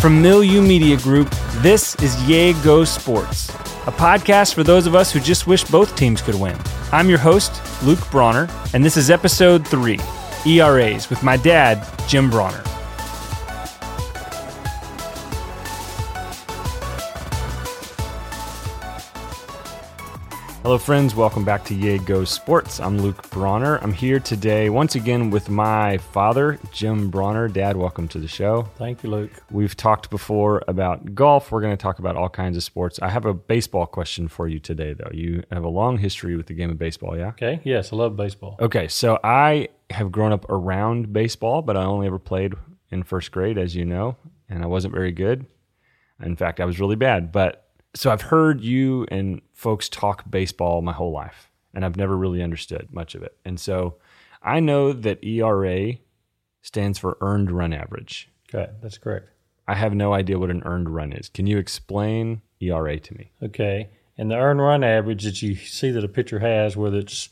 From Milieu Media Group, this is Yay Go Sports, a podcast for those of us who just wish both teams could win. I'm your host, Luke Brawner, and this is episode three ERAs with my dad, Jim Brawner. Hello, friends. Welcome back to Yay Go Sports. I'm Luke Brawner. I'm here today once again with my father, Jim Brawner. Dad, welcome to the show. Thank you, Luke. We've talked before about golf. We're going to talk about all kinds of sports. I have a baseball question for you today, though. You have a long history with the game of baseball, yeah? Okay. Yes, I love baseball. Okay, so I have grown up around baseball, but I only ever played in first grade, as you know, and I wasn't very good. In fact, I was really bad. But so I've heard you and folks talk baseball my whole life, and I've never really understood much of it. And so I know that ERA stands for earned run average. Okay, that's correct. I have no idea what an earned run is. Can you explain ERA to me? Okay. And the earned run average that you see that a pitcher has, whether it's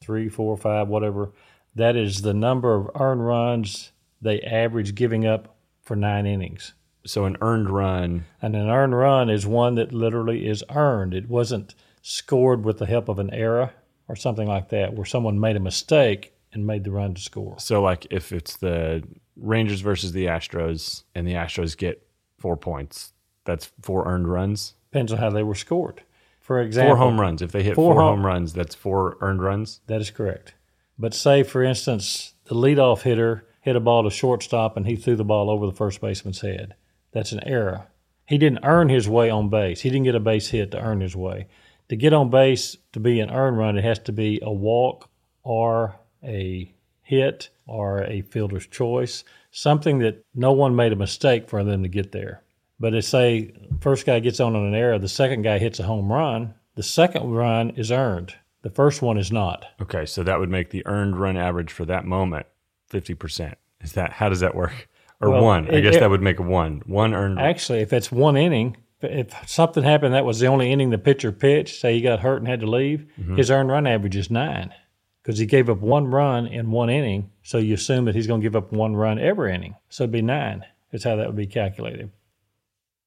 three, four, five, whatever, that is the number of earned runs they average giving up for nine innings. So an earned run, And an earned run is one that literally is earned. It wasn't scored with the help of an error or something like that, where someone made a mistake and made the run to score. so like if it's the Rangers versus the Astros and the Astros get four points, that's four earned runs. Depends on how they were scored. For example, Four home runs. If they hit Four four, home- home runs, that's four earned runs. That is correct. But say, for instance, the leadoff hitter hit a ball to shortstop and he threw the ball over the first baseman's head. That's an error. He didn't earn his way on base. He didn't get a base hit to earn his way. To get on base to be an earned run, it has to be a walk or a hit or a fielder's choice, something that no one made a mistake for them to get there. But if say first guy gets on on an error, the second guy hits a home run, the second run is earned. The first one is not. Okay, so that would make the earned run average for that moment fifty percent. Is that how does that work? Or Well, one? I guess it- that would make a one. One earned. Actually, if it's one inning, if something happened that was the only inning the pitcher pitched, say he got hurt and had to leave, mm-hmm. his earned run average is nine because he gave up one run in one inning. So you assume that he's going to give up one run every inning. So it'd be nine. Is how that would be calculated.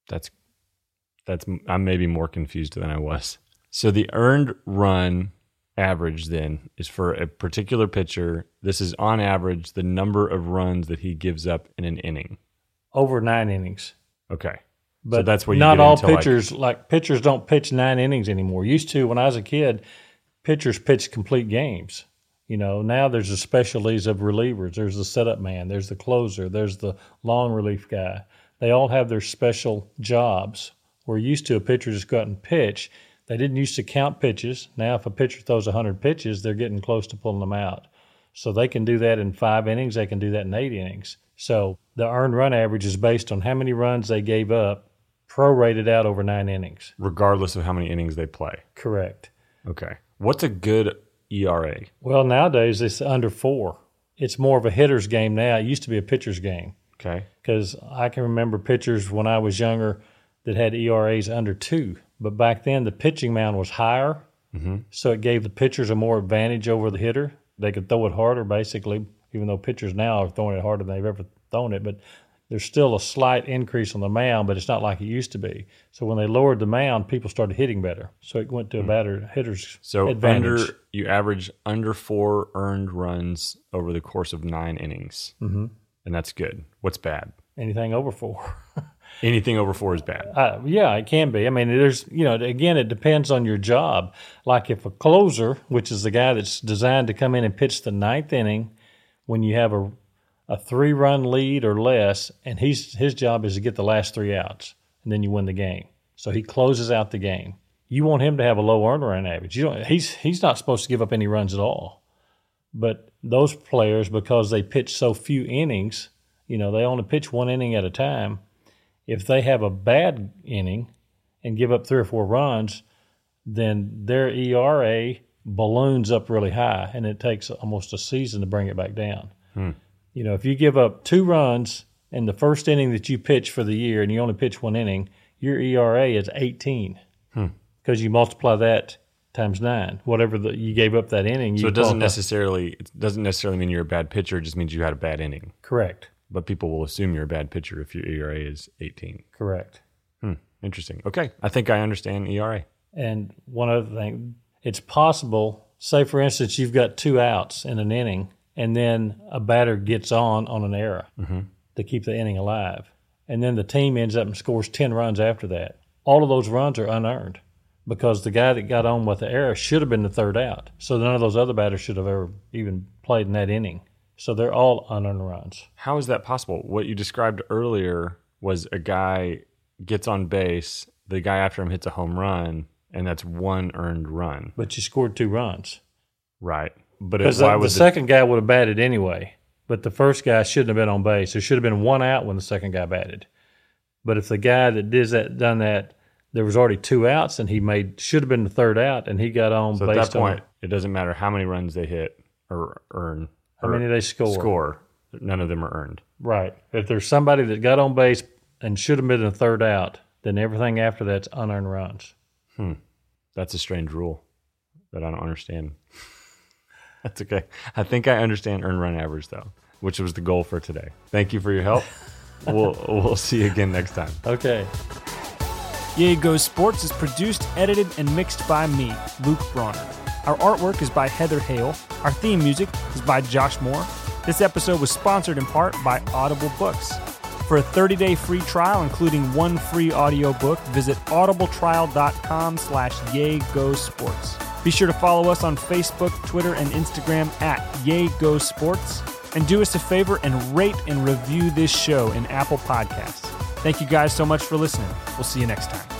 That's that's I'm maybe more confused than I was. So the earned run average then is for a particular pitcher. This is on average the number of runs that he gives up in an inning. Over nine innings. Okay. But so that's where you not all into, like- pitchers like, pitchers don't pitch nine innings anymore. Used to when I was a kid, pitchers pitched complete games. You know, now there's the specialties of relievers. There's the setup man. There's the closer. There's the long relief guy. They all have their special jobs. We're used to a pitcher just go out and pitch. They didn't used to count pitches. Now, if a pitcher throws 100 pitches, they're getting close to pulling them out. So they can do that in five innings. They can do that in eight innings. So the earned run average is based on how many runs they gave up, prorated out over nine innings. regardless of how many innings they play. Correct. Okay. What's a good ERA? Well, nowadays it's under four. It's more of a hitter's game now. It used to be a pitcher's game Okay. because I can remember pitchers when I was younger that had ERAs under two. But back then the pitching mound was higher, so it gave the pitchers a more advantage over the hitter. They could throw it harder, basically, even though pitchers now are throwing it harder than they've ever thrown it. But there's still a slight increase on the mound, but it's not like it used to be. So when they lowered the mound, people started hitting better. So it went to a batter hitter's So advantage. under you average under four earned runs over the course of nine innings, mm-hmm. and that's good. What's bad? Anything over four. Anything over four is bad. Uh, yeah, it can be. I mean, there's, you know, again, it depends on your job. Like if a closer, which is the guy that's designed to come in and pitch the ninth inning when you have a, a three run lead or less, and he's, his job is to get the last three outs, and then you win the game. So he closes out the game. You want him to have a low earned run average. You don't, he's, he's not supposed to give up any runs at all. But those players, because they pitch so few innings, you know, they only pitch one inning at a time if they have a bad inning and give up three or four runs, then their ERA balloons up really high, and it takes almost a season to bring it back down. Hmm. You know, if you give up two runs in the first inning that you pitch for the year, and you only pitch one inning, your ERA is 18 hmm. because you multiply that times nine, whatever the, you gave up that inning. So it doesn't necessarily it doesn't necessarily mean you're a bad pitcher. It just means you had a bad inning. correct. But people will assume you're a bad pitcher if your ERA is 18. Correct. Hmm. Interesting. Okay. I think I understand ERA. And one other thing, it's possible, say for instance, you've got two outs in an inning, and then a batter gets on on an error to keep the inning alive. And then the team ends up and scores 10 runs after that. All of those runs are unearned because the guy that got on with the error should have been the third out. So none of those other batters should have ever even played in that inning. So they're all unearned runs. How is that possible? What you described earlier was a guy gets on base, the guy after him hits a home run, and that's one earned run. But you scored two runs. Right. But it, why the, the second guy would have batted anyway, but the first guy shouldn't have been on base. There should have been one out when the second guy batted. But if the guy that did that done that, there was already two outs, and he made should have been the third out, and he got on So at that point, it doesn't matter how many runs they hit or earn how or many they score. score. None of them are earned. Right. If there's somebody that got on base and should have been the third out, then everything after that's unearned runs. Hmm. That's a strange rule that I don't understand. That's okay. I think I understand earn run average though, which was the goal for today. Thank you for your help. we'll we'll see you again next time. Okay. Yay Goes Sports is produced, edited, and mixed by me, Luke Brawner. Our artwork is by Heather Hale. Our theme music is by Josh Moore. This episode was sponsored in part by Audible Books. For a 30-day free trial, including one free audiobook, visit audibletrial.com slash yaygosports. Be sure to follow us on Facebook, Twitter, and Instagram at yaygosports. And do us a favor and rate and review this show in Apple Podcasts. Thank you guys so much for listening. We'll see you next time.